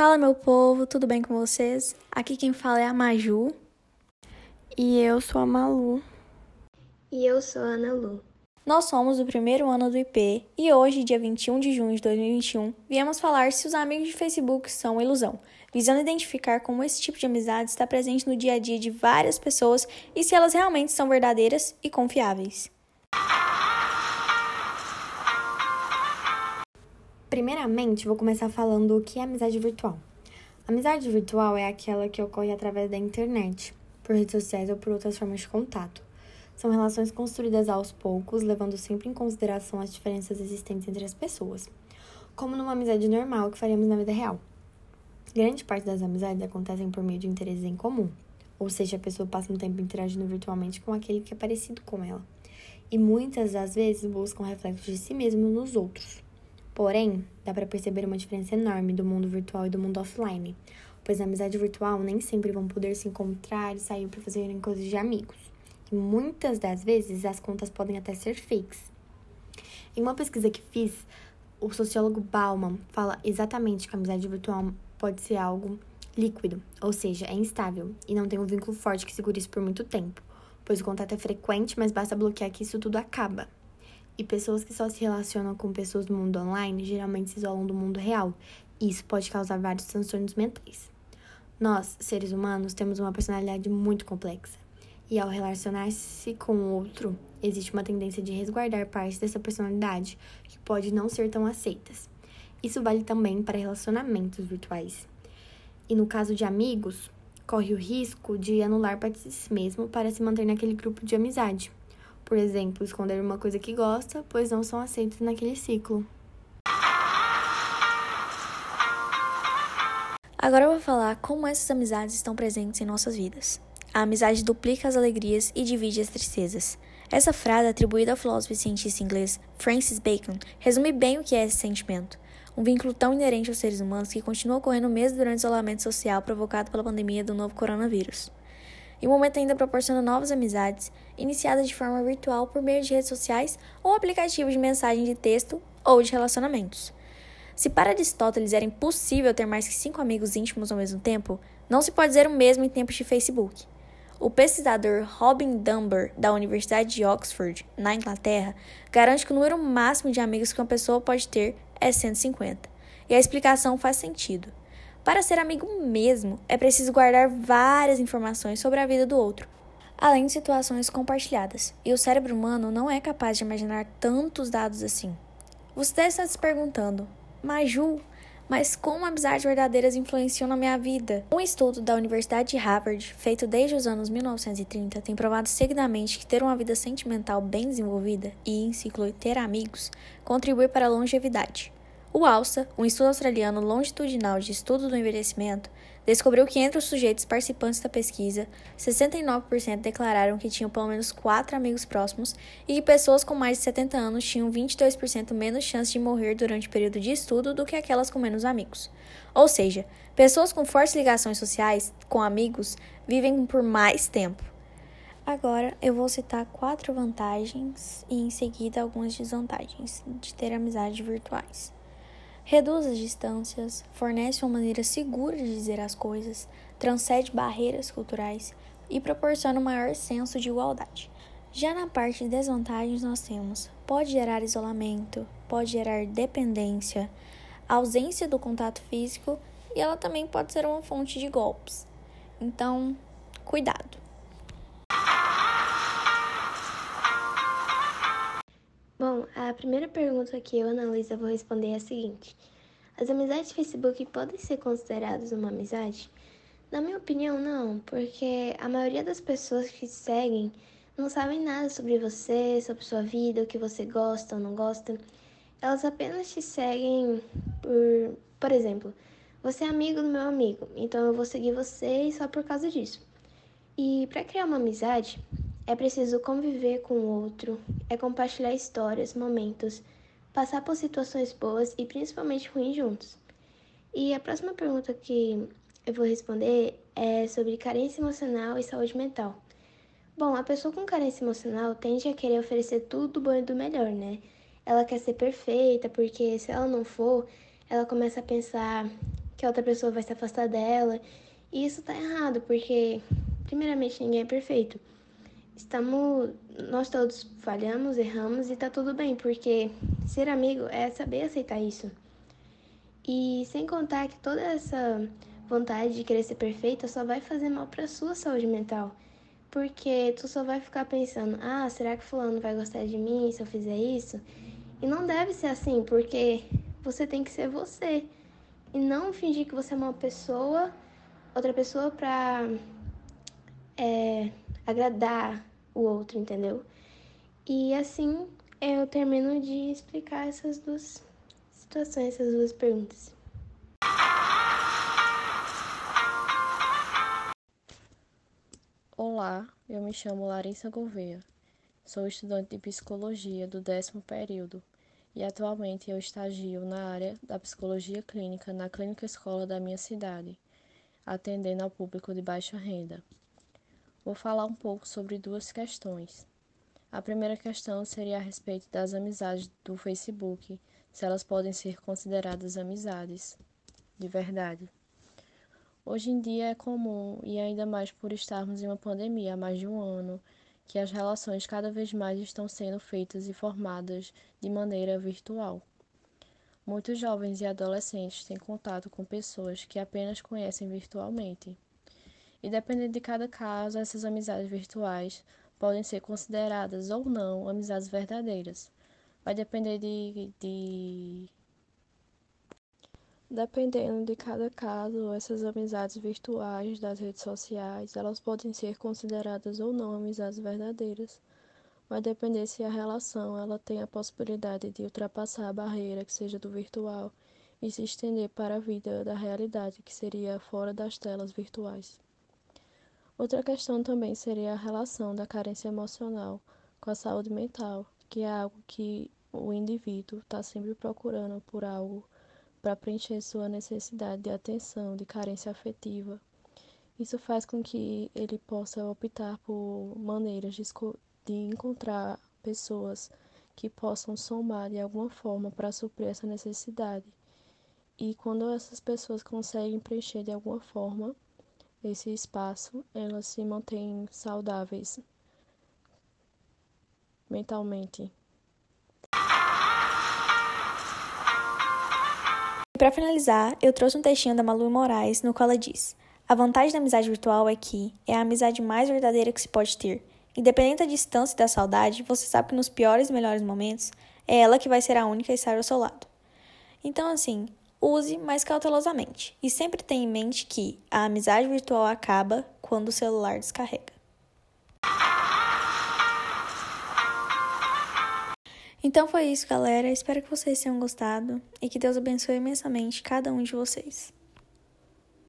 Fala, meu povo, tudo bem com vocês? Aqui quem fala é a Maju. E eu sou a Malu. E eu sou a Ana Lu. Nós somos do primeiro ano do IP e hoje, dia 21 de junho de 2021, viemos falar se os amigos de Facebook são ilusão, visando identificar como esse tipo de amizade está presente no dia a dia de várias pessoas e se elas realmente são verdadeiras e confiáveis. Primeiramente, vou começar falando o que é amizade virtual. amizade virtual é aquela que ocorre através da internet, por redes sociais ou por outras formas de contato. São relações construídas aos poucos, levando sempre em consideração as diferenças existentes entre as pessoas, como numa amizade normal que faríamos na vida real. Grande parte das amizades acontecem por meio de interesses em comum, ou seja, a pessoa passa um tempo interagindo virtualmente com aquele que é parecido com ela, e muitas das vezes buscam reflexos de si mesmo nos outros. Porém, dá para perceber uma diferença enorme do mundo virtual e do mundo offline, pois na amizade virtual nem sempre vão poder se encontrar e sair para fazerem coisas de amigos. E muitas das vezes as contas podem até ser fakes. Em uma pesquisa que fiz, o sociólogo Bauman fala exatamente que a amizade virtual pode ser algo líquido, ou seja, é instável e não tem um vínculo forte que segure isso por muito tempo, pois o contato é frequente, mas basta bloquear que isso tudo acaba. E pessoas que só se relacionam com pessoas do mundo online geralmente se isolam do mundo real. E isso pode causar vários transtornos mentais. Nós, seres humanos, temos uma personalidade muito complexa. E ao relacionar-se com o outro, existe uma tendência de resguardar partes dessa personalidade que pode não ser tão aceitas. Isso vale também para relacionamentos virtuais. E no caso de amigos, corre o risco de anular de si mesmo para se manter naquele grupo de amizade. Por exemplo, esconder uma coisa que gosta, pois não são aceitos naquele ciclo. Agora eu vou falar como essas amizades estão presentes em nossas vidas. A amizade duplica as alegrias e divide as tristezas. Essa frase, atribuída ao filósofo e cientista inglês Francis Bacon, resume bem o que é esse sentimento. Um vínculo tão inerente aos seres humanos que continua ocorrendo mesmo durante o isolamento social provocado pela pandemia do novo coronavírus. E o momento ainda proporciona novas amizades, iniciadas de forma virtual por meio de redes sociais ou aplicativos de mensagem de texto ou de relacionamentos. Se para Aristóteles era impossível ter mais que cinco amigos íntimos ao mesmo tempo, não se pode dizer o mesmo em tempos de Facebook. O pesquisador Robin Dunbar, da Universidade de Oxford, na Inglaterra, garante que o número máximo de amigos que uma pessoa pode ter é 150. E a explicação faz sentido. Para ser amigo mesmo, é preciso guardar várias informações sobre a vida do outro, além de situações compartilhadas, e o cérebro humano não é capaz de imaginar tantos dados assim. Você deve estar se perguntando, Maju, mas como amizades verdadeiras influenciam na minha vida? Um estudo da Universidade de Harvard, feito desde os anos 1930, tem provado seguidamente que ter uma vida sentimental bem desenvolvida, e em ciclo ter amigos, contribui para a longevidade. O ALSA, um estudo australiano longitudinal de estudo do envelhecimento, descobriu que entre os sujeitos participantes da pesquisa, 69% declararam que tinham pelo menos quatro amigos próximos e que pessoas com mais de 70 anos tinham 22% menos chance de morrer durante o período de estudo do que aquelas com menos amigos. Ou seja, pessoas com fortes ligações sociais com amigos vivem por mais tempo. Agora eu vou citar quatro vantagens e em seguida algumas desvantagens de ter amizades virtuais reduz as distâncias, fornece uma maneira segura de dizer as coisas, transcende barreiras culturais e proporciona um maior senso de igualdade. Já na parte de desvantagens, nós temos: pode gerar isolamento, pode gerar dependência, ausência do contato físico e ela também pode ser uma fonte de golpes. Então, cuidado. Primeira pergunta que eu, Ana Luísa, vou responder é a seguinte: As amizades Facebook podem ser consideradas uma amizade? Na minha opinião, não, porque a maioria das pessoas que te seguem não sabem nada sobre você, sobre sua vida, o que você gosta ou não gosta. Elas apenas te seguem por, por exemplo, você é amigo do meu amigo, então eu vou seguir você só por causa disso. E para criar uma amizade, é preciso conviver com o outro, é compartilhar histórias, momentos, passar por situações boas e principalmente ruins juntos. E a próxima pergunta que eu vou responder é sobre carência emocional e saúde mental. Bom, a pessoa com carência emocional tende a querer oferecer tudo do bom e do melhor, né? Ela quer ser perfeita, porque se ela não for, ela começa a pensar que a outra pessoa vai se afastar dela. E isso tá errado, porque, primeiramente, ninguém é perfeito. Estamos. Nós todos falhamos, erramos e tá tudo bem, porque ser amigo é saber aceitar isso. E sem contar que toda essa vontade de querer ser perfeita só vai fazer mal para sua saúde mental. Porque tu só vai ficar pensando: "Ah, será que fulano vai gostar de mim se eu fizer isso?" E não deve ser assim, porque você tem que ser você e não fingir que você é uma pessoa, outra pessoa para é, agradar o outro, entendeu? E assim eu termino de explicar essas duas situações, essas duas perguntas. Olá, eu me chamo Larissa Gouveia. Sou estudante de psicologia do décimo período e atualmente eu estagio na área da psicologia clínica na clínica escola da minha cidade, atendendo ao público de baixa renda. Vou falar um pouco sobre duas questões. A primeira questão seria a respeito das amizades do Facebook, se elas podem ser consideradas amizades de verdade. Hoje em dia é comum, e ainda mais por estarmos em uma pandemia há mais de um ano, que as relações cada vez mais estão sendo feitas e formadas de maneira virtual. Muitos jovens e adolescentes têm contato com pessoas que apenas conhecem virtualmente. E dependendo de cada caso, essas amizades virtuais podem ser consideradas ou não amizades verdadeiras. Vai depender de, de Dependendo de cada caso, essas amizades virtuais das redes sociais, elas podem ser consideradas ou não amizades verdadeiras. Vai depender se a relação ela tem a possibilidade de ultrapassar a barreira que seja do virtual e se estender para a vida da realidade, que seria fora das telas virtuais. Outra questão também seria a relação da carência emocional com a saúde mental, que é algo que o indivíduo está sempre procurando por algo para preencher sua necessidade de atenção, de carência afetiva. Isso faz com que ele possa optar por maneiras de, de encontrar pessoas que possam somar de alguma forma para suprir essa necessidade. E quando essas pessoas conseguem preencher de alguma forma esse espaço, elas se mantêm saudáveis mentalmente. para finalizar, eu trouxe um textinho da Malu Moraes no qual ela diz: A vantagem da amizade virtual é que é a amizade mais verdadeira que se pode ter. Independente da distância e da saudade, você sabe que nos piores e melhores momentos é ela que vai ser a única a estar ao seu lado. Então, assim, use mais cautelosamente e sempre tenha em mente que a amizade virtual acaba quando o celular descarrega. Então foi isso, galera. Espero que vocês tenham gostado e que Deus abençoe imensamente cada um de vocês.